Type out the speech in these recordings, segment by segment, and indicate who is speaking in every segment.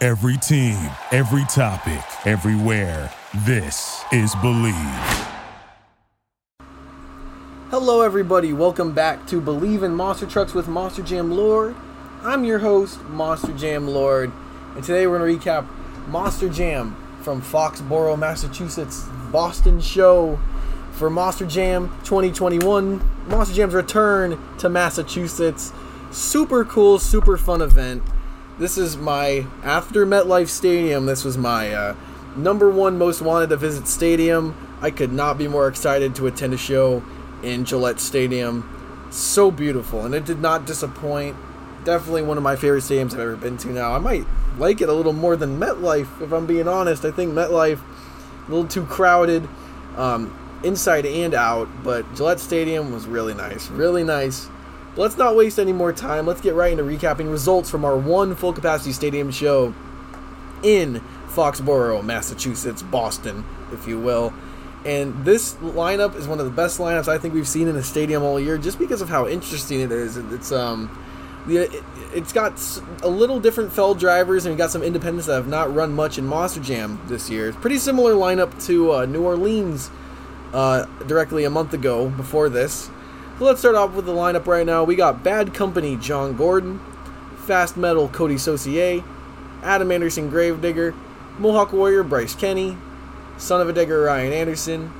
Speaker 1: Every team, every topic, everywhere. This is Believe.
Speaker 2: Hello, everybody. Welcome back to Believe in Monster Trucks with Monster Jam Lord. I'm your host, Monster Jam Lord, and today we're going to recap Monster Jam from Foxborough, Massachusetts, Boston show for Monster Jam 2021. Monster Jam's return to Massachusetts. Super cool, super fun event. This is my after MetLife Stadium. This was my uh, number one most wanted to visit stadium. I could not be more excited to attend a show in Gillette Stadium. So beautiful, and it did not disappoint. Definitely one of my favorite stadiums I've ever been to. Now I might like it a little more than MetLife, if I'm being honest. I think MetLife a little too crowded, um, inside and out. But Gillette Stadium was really nice, really nice. Let's not waste any more time. Let's get right into recapping results from our one full capacity stadium show in Foxborough, Massachusetts, Boston, if you will. And this lineup is one of the best lineups I think we've seen in a stadium all year, just because of how interesting it is. It's um, the it's got a little different fell drivers, and we got some independents that have not run much in Monster Jam this year. It's pretty similar lineup to uh, New Orleans uh, directly a month ago before this. So let's start off with the lineup right now. We got Bad Company John Gordon, Fast Metal Cody Saucier, Adam Anderson Gravedigger, Mohawk Warrior Bryce Kenny, Son of a Digger Ryan Anderson,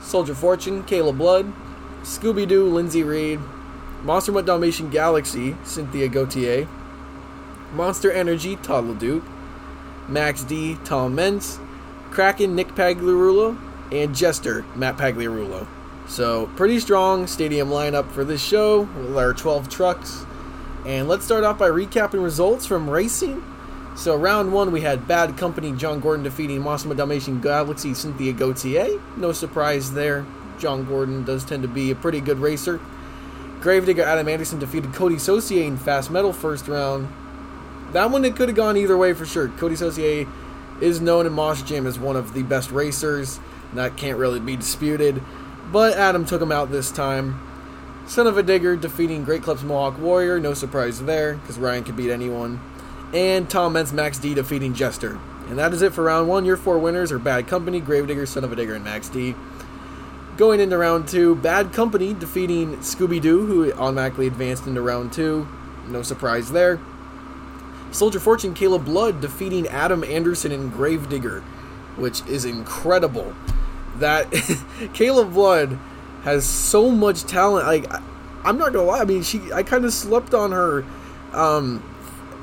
Speaker 2: Soldier Fortune Kayla Blood, Scooby Doo Lindsay Reed, Monster Mutt Dalmatian Galaxy Cynthia Gauthier, Monster Energy Todd LeDuc, Max D Tom Meents, Kraken Nick Pagliarulo, and Jester Matt Pagliarulo. So, pretty strong stadium lineup for this show with our 12 trucks. And let's start off by recapping results from racing. So, round one, we had Bad Company John Gordon defeating Monster Dalmatian Galaxy Cynthia Gauthier. No surprise there. John Gordon does tend to be a pretty good racer. Gravedigger Adam Anderson defeated Cody Saucier in Fast Metal first round. That one, it could have gone either way for sure. Cody Saucier is known in Mosh Jam as one of the best racers. That can't really be disputed. But Adam took him out this time. Son of a Digger defeating Great Clips Mohawk Warrior, no surprise there, because Ryan could beat anyone. And Tom Meents Max D defeating Jester. And that is it for round one. Your four winners are Bad Company, Gravedigger, Son of a Digger, and Max D. Going into round two, Bad Company defeating Scooby Doo, who automatically advanced into round two. No surprise there. Soldier Fortune Kayla Blood defeating Adam Anderson and Gravedigger, which is incredible that Kayla Blood has so much talent. Like I'm not gonna lie. I mean, she I kind of slept on her um,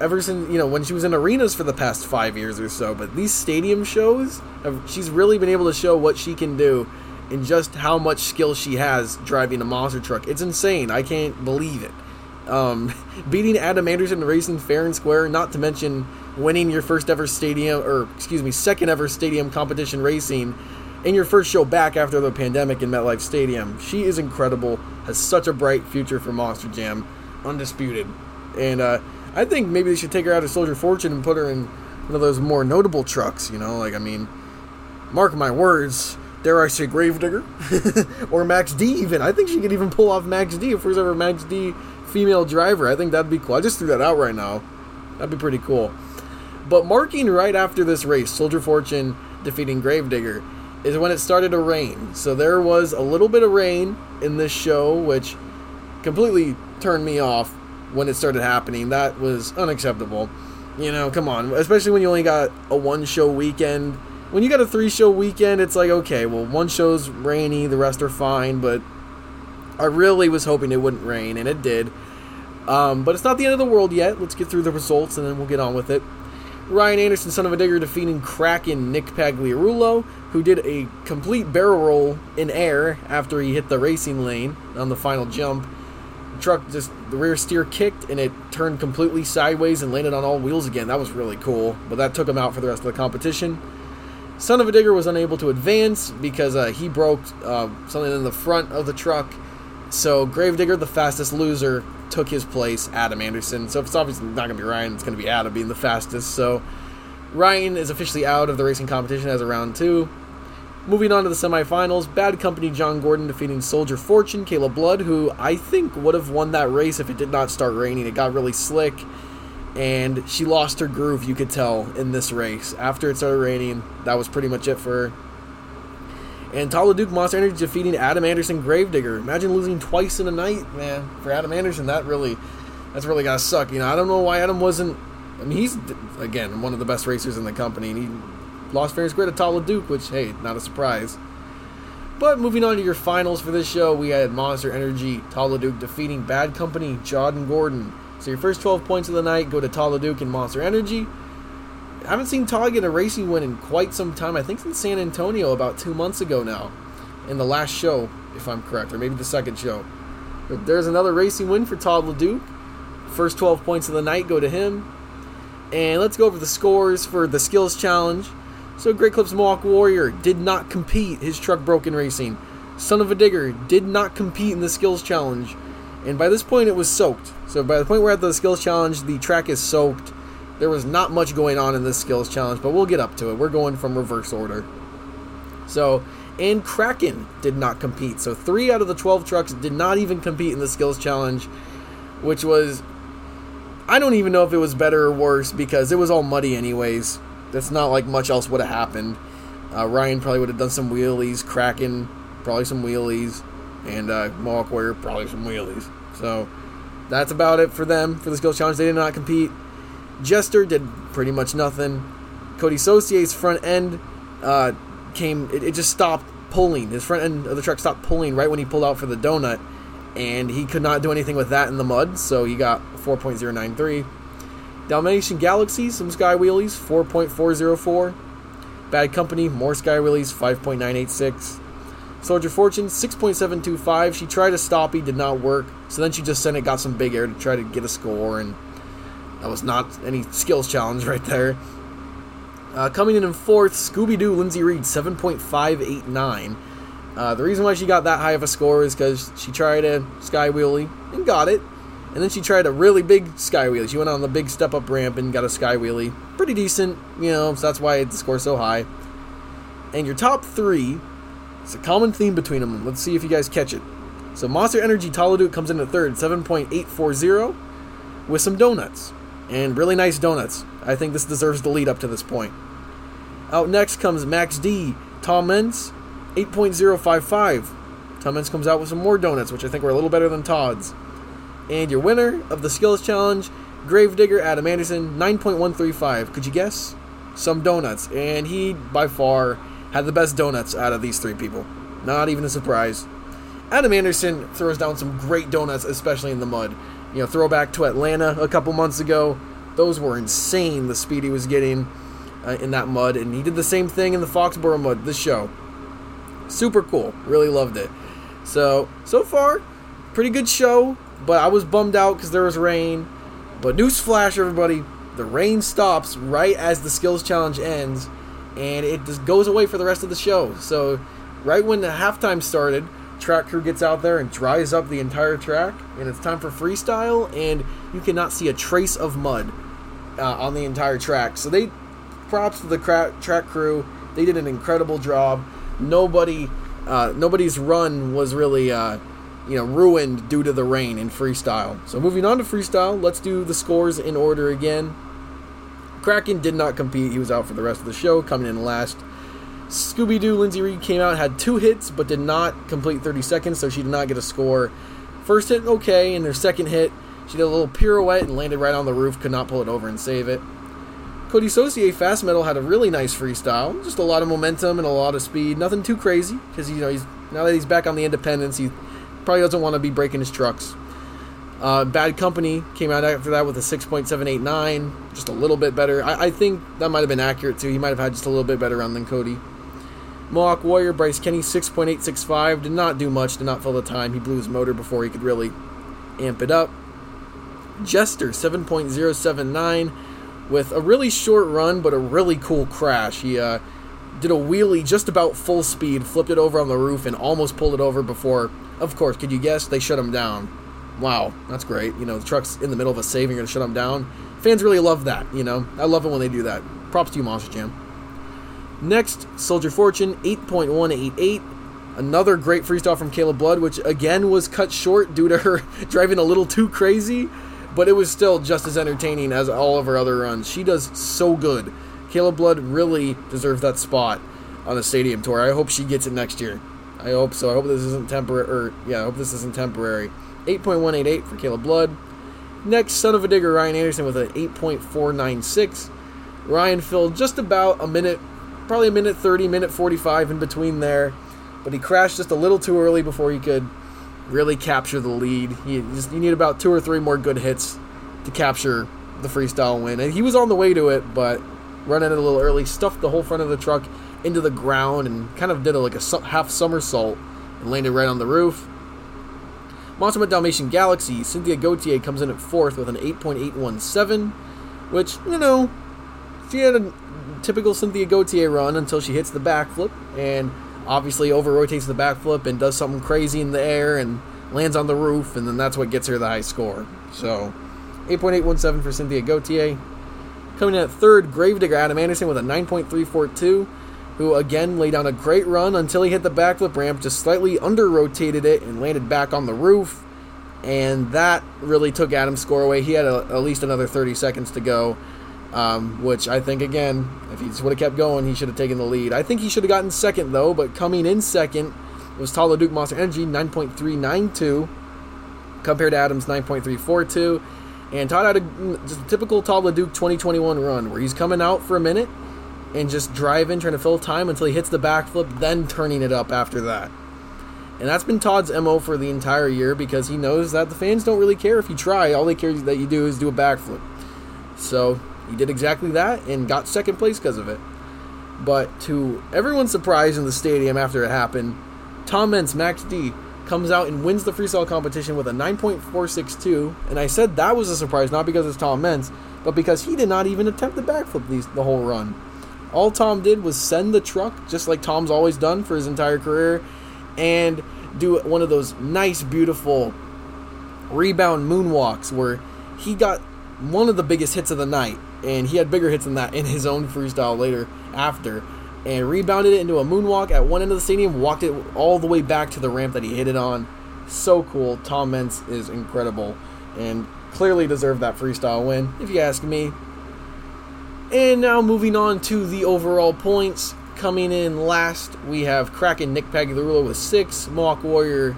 Speaker 2: ever since you know when she was in arenas for the past five years or so. But these stadium shows, have, she's really been able to show what she can do and just how much skill she has driving a monster truck. It's insane. I can't believe it. Um, beating Adam Anderson racing fair and square, not to mention winning your first ever stadium, or excuse me, second ever stadium competition racing in your first show back after the pandemic in MetLife Stadium. She is incredible, has such a bright future for Monster Jam, undisputed. And uh, I think maybe they should take her out of Soldier Fortune and put her in one of those more notable trucks, you know? Like, I mean, mark my words, dare I say Gravedigger? or Max D, even. I think she could even pull off Max D if there's ever Max D female driver. I think that'd be cool. I just threw that out right now. That'd be pretty cool. But marking right after this race, Soldier Fortune defeating Gravedigger, is when it started to rain. So there was a little bit of rain in this show, which completely turned me off when it started happening. That was unacceptable. You know, come on. Especially when you only got a one show weekend. When you got a three show weekend, it's like, okay, well, one show's rainy, the rest are fine, but I really was hoping it wouldn't rain, and it did. Um, but it's not the end of the world yet. Let's get through the results, and then we'll get on with it. Ryan Anderson, son of a digger, defeating Kraken Nick Pagliarulo, who did a complete barrel roll in air after he hit the racing lane on the final jump. The truck just the rear steer kicked and it turned completely sideways and landed on all wheels again. That was really cool, but that took him out for the rest of the competition. Son of a digger was unable to advance because uh, he broke uh, something in the front of the truck. So Gravedigger, the fastest loser, took his place, Adam Anderson. So if it's obviously not going to be Ryan, it's going to be Adam being the fastest. So Ryan is officially out of the racing competition as a round two. Moving on to the semifinals, Bad Company John Gordon defeating Soldier Fortune, Kayla Blood, who I think would have won that race if it did not start raining. It got really slick, and she lost her groove, you could tell, in this race. After it started raining, that was pretty much it for her. And Todd LeDuc Monster Energy defeating Adam Anderson Gravedigger. Imagine losing twice in a night, man. For Adam Anderson, that really, that's really gotta suck. You know, I don't know why Adam wasn't. I mean, he's again one of the best racers in the company, and he lost fair and square to Todd LeDuc, which hey, not a surprise. But moving on to your finals for this show, we had Monster Energy Todd LeDuc defeating Bad Company Jordan Gordon. So your first 12 points of the night go to Todd LeDuc and Monster Energy. I haven't seen Todd get a racing win in quite some time. I think since San Antonio about two months ago now, in the last show, if I'm correct, or maybe the second show. But there's another racing win for Todd LeDuc. First 12 points of the night go to him. And let's go over the scores for the skills challenge. So Great Clips Mohawk Warrior did not compete. His truck broke in racing. Son of a Digger did not compete in the skills challenge. And by this point, it was soaked. So by the point we're at the skills challenge, the track is soaked. There was not much going on in this skills challenge, but we'll get up to it. We're going from reverse order. So, and Kraken did not compete. So, three out of the 12 trucks did not even compete in the skills challenge, which was. I don't even know if it was better or worse because it was all muddy, anyways. That's not like much else would have happened. Uh, Ryan probably would have done some wheelies. Kraken, probably some wheelies. And uh, Mohawk Warrior, probably some wheelies. So, that's about it for them for the skills challenge. They did not compete. Jester did pretty much nothing. Cody Saucier's front end uh, came, it, it, just stopped pulling. His front end of the truck stopped pulling right when he pulled out for the donut, and he could not do anything with that in the mud, so he got 4.093. Dalmatian Galaxy, some Sky Wheelies, 4.404. Bad Company, more Sky Wheelies, 5.986. Soldier Fortune, 6.725. She tried to stop, he did not work, so then she just sent it, got some big air to try to get a score, and that was not any skills challenge right there. Uh, coming in in fourth, Scooby Doo Lindsay Reed, 7.589. Uh, the reason why she got that high of a score is because she tried a sky wheelie and got it. And then she tried a really big sky wheelie. She went on the big step up ramp and got a sky wheelie. Pretty decent, you know, so that's why the score's so high. And your top three, it's a common theme between them. Let's see if you guys catch it. So Monster Energy Todd LeDuc comes in at third, 7.840, with some donuts and really nice donuts. I think this deserves the lead up to this point. Out next comes Max D, Tom Meents, 8.055. Tom comes out with some more donuts, which I think were a little better than Todd's. And your winner of the Skills Challenge, Gravedigger Adam Anderson, 9.135. Could you guess? Some donuts. And he, by far, had the best donuts out of these three people. Not even a surprise. Adam Anderson throws down some great donuts, especially in the mud. You know, throwback to Atlanta a couple months ago. Those were insane, the speed he was getting uh, in that mud. And he did the same thing in the Foxborough mud this show. Super cool. Really loved it. So, so far, pretty good show. But I was bummed out because there was rain. But newsflash, everybody, the rain stops right as the skills challenge ends. And it just goes away for the rest of the show. So, right when the halftime started, track crew gets out there and dries up the entire track, and it's time for freestyle, and you cannot see a trace of mud uh, on the entire track. So they, props to the cra- track crew, they did an incredible job. Nobody, uh, nobody's run was really, uh, you know, ruined due to the rain in freestyle. So moving on to freestyle, let's do the scores in order again. Kraken did not compete; he was out for the rest of the show, coming in last. Scooby Doo Lindsay Reed came out, had two hits, but did not complete 30 seconds, so she did not get a score. First hit, okay, and her second hit, she did a little pirouette and landed right on the roof, could not pull it over and save it. Cody Saucier Fast Metal had a really nice freestyle, just a lot of momentum and a lot of speed. Nothing too crazy because you know he's now that he's back on the Independence, he probably doesn't want to be breaking his trucks. Uh, Bad Company came out after that with a 6.789, just a little bit better. I, I think that might have been accurate too. He might have had just a little bit better run than Cody. Mohawk Warrior Bryce Kenny 6.865 did not do much, did not fill the time. He blew his motor before he could really amp it up. Jester 7.079 with a really short run but a really cool crash. He uh, did a wheelie just about full speed, flipped it over on the roof, and almost pulled it over before. Of course, could you guess? They shut him down. Wow, that's great. You know, the truck's in the middle of a save, and you're going to shut him down. Fans really love that, you know. I love it when they do that. Props to you, Monster Jam. Next, Soldier Fortune 8.188. Another great freestyle from Kayla Blood, which again was cut short due to her driving a little too crazy, but it was still just as entertaining as all of her other runs. She does so good. Kayla Blood really deserves that spot on the stadium tour. I hope she gets it next year. I hope so. I hope this isn't temporary. Or yeah, I hope this isn't temporary. 8.188 for Kayla Blood. Next, Son of a Digger Ryan Anderson with an 8.496. Ryan filled just about a minute probably a minute 30, minute 45 in between there. But he crashed just a little too early before he could really capture the lead. He just you need about two or three more good hits to capture the freestyle win. And he was on the way to it, but running it a little early, stuffed the whole front of the truck into the ground and kind of did a, like a half somersault and landed right on the roof. Monster Dalmatian Galaxy, Cynthia Gauthier comes in at fourth with an 8.817, which, you know, she had a typical Cynthia Gauthier run until she hits the backflip and obviously over rotates the backflip and does something crazy in the air and lands on the roof, and then that's what gets her the high score. So 8.817 for Cynthia Gauthier. Coming in at third, Gravedigger Adam Anderson with a 9.342, who again laid down a great run until he hit the backflip ramp, just slightly under rotated it and landed back on the roof. And that really took Adam's score away. He had a, at least another 30 seconds to go um, which I think again, if he would have kept going, he should have taken the lead. I think he should have gotten second though, but coming in second was Todd LeDuc Monster Energy 9.392 compared to Adams 9.342. And Todd had a, just a typical Todd LeDuc 2021 run where he's coming out for a minute and just driving, trying to fill time until he hits the backflip, then turning it up after that. And that's been Todd's MO for the entire year because he knows that the fans don't really care if you try. All they care that you do is do a backflip. So he did exactly that and got second place because of it. But to everyone's surprise in the stadium after it happened, Tom Meents, Max D, comes out and wins the freestyle competition with a 9.462. And I said that was a surprise, not because it's Tom Meents, but because he did not even attempt the backflip these, the whole run. All Tom did was send the truck, just like Tom's always done for his entire career, and do one of those nice, beautiful rebound moonwalks where he got one of the biggest hits of the night and he had bigger hits than that in his own freestyle later after and rebounded it into a moonwalk at one end of the stadium walked it all the way back to the ramp that he hit it on. So cool. Tom meents is incredible and clearly deserved that freestyle win if you ask me. And now moving on to the overall points. Coming in last we have kraken nick pagliarulo with six mohawk warrior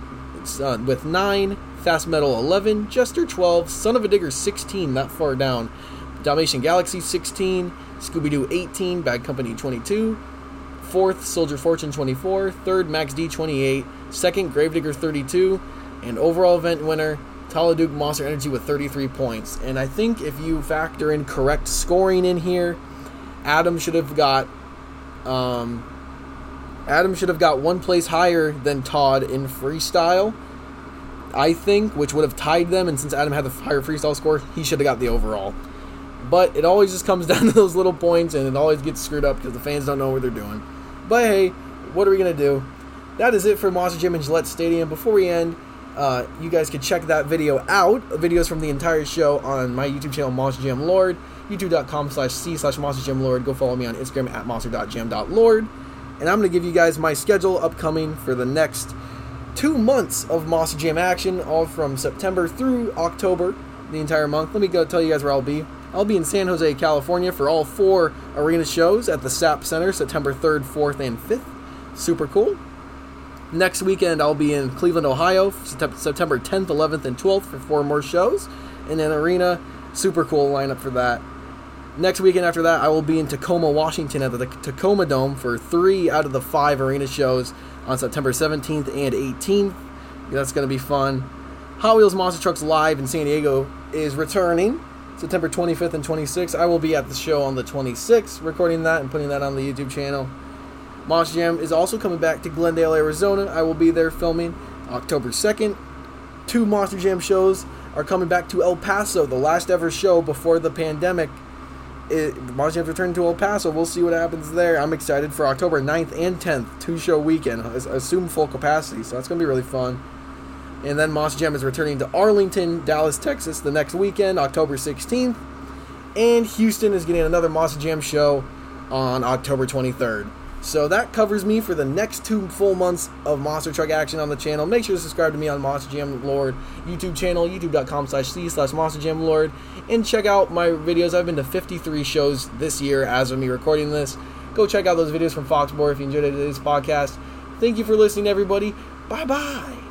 Speaker 2: uh, with nine fast metal 11 jester 12 son of a digger 16 not far down Dalmatian Galaxy 16, Scooby Doo 18, Bad Company 22, fourth Soldier Fortune 24, third Max D 28, second Gravedigger 32, and overall event winner Todd LeDuc Monster Energy with 33 points. And I think if you factor in correct scoring in here, Adam should have got um, Adam should have got one place higher than Todd in freestyle. I think, which would have tied them, and since Adam had the higher freestyle score, he should have got the overall. But it always just comes down to those little points, and it always gets screwed up because the fans don't know what they're doing. But hey, what are we gonna do? That is it for Monster Jam and Gillette Stadium. Before we end, uh, you guys can check that video out. Videos from the entire show on my YouTube channel, Monster Jam Lord. YouTube.com slash C slash Monster Jam Lord. Go follow me on Instagram at monster.jam.lord. And I'm going to give you guys my schedule upcoming for the next two months of Monster Jam action, all from September through October, the entire month. Let me go tell you guys where I'll be. I'll be in San Jose, California for all four arena shows at the SAP Center September 3rd, 4th, and 5th. Super cool. Next weekend, I'll be in Cleveland, Ohio, September 10th, 11th, and 12th for four more shows. And an arena, super cool lineup for that. Next weekend after that, I will be in Tacoma, Washington at the Tacoma Dome for three out of the five arena shows on September 17th and 18th. That's going to be fun. Hot Wheels Monster Trucks Live in San Diego is returning September 25th and 26th. I will be at the show on the 26th, recording that and putting that on the YouTube channel. Monster Jam is also coming back to Glendale, Arizona. I will be there filming October 2nd. Two Monster Jam shows are coming back to El Paso, the last ever show before the pandemic it, Monster Jam's returning to El Paso. We'll see what happens there. I'm excited for October 9th and 10th, two show weekend. Assume full capacity, so that's going to be really fun. And then Monster Jam is returning to Arlington, Dallas, Texas the next weekend, October 16th. And Houston is getting another Monster Jam show on October 23rd. So that covers me for the next two full months of Monster Truck action on the channel. Make sure to subscribe to me on Monster Jam Lord YouTube channel, youtube.com slash c slash Monster Jam Lord, and check out my videos. I've been to 53 shows this year as of me recording this. Go check out those videos from Foxborough if you enjoyed today's podcast. Thank you for listening, everybody. Bye bye.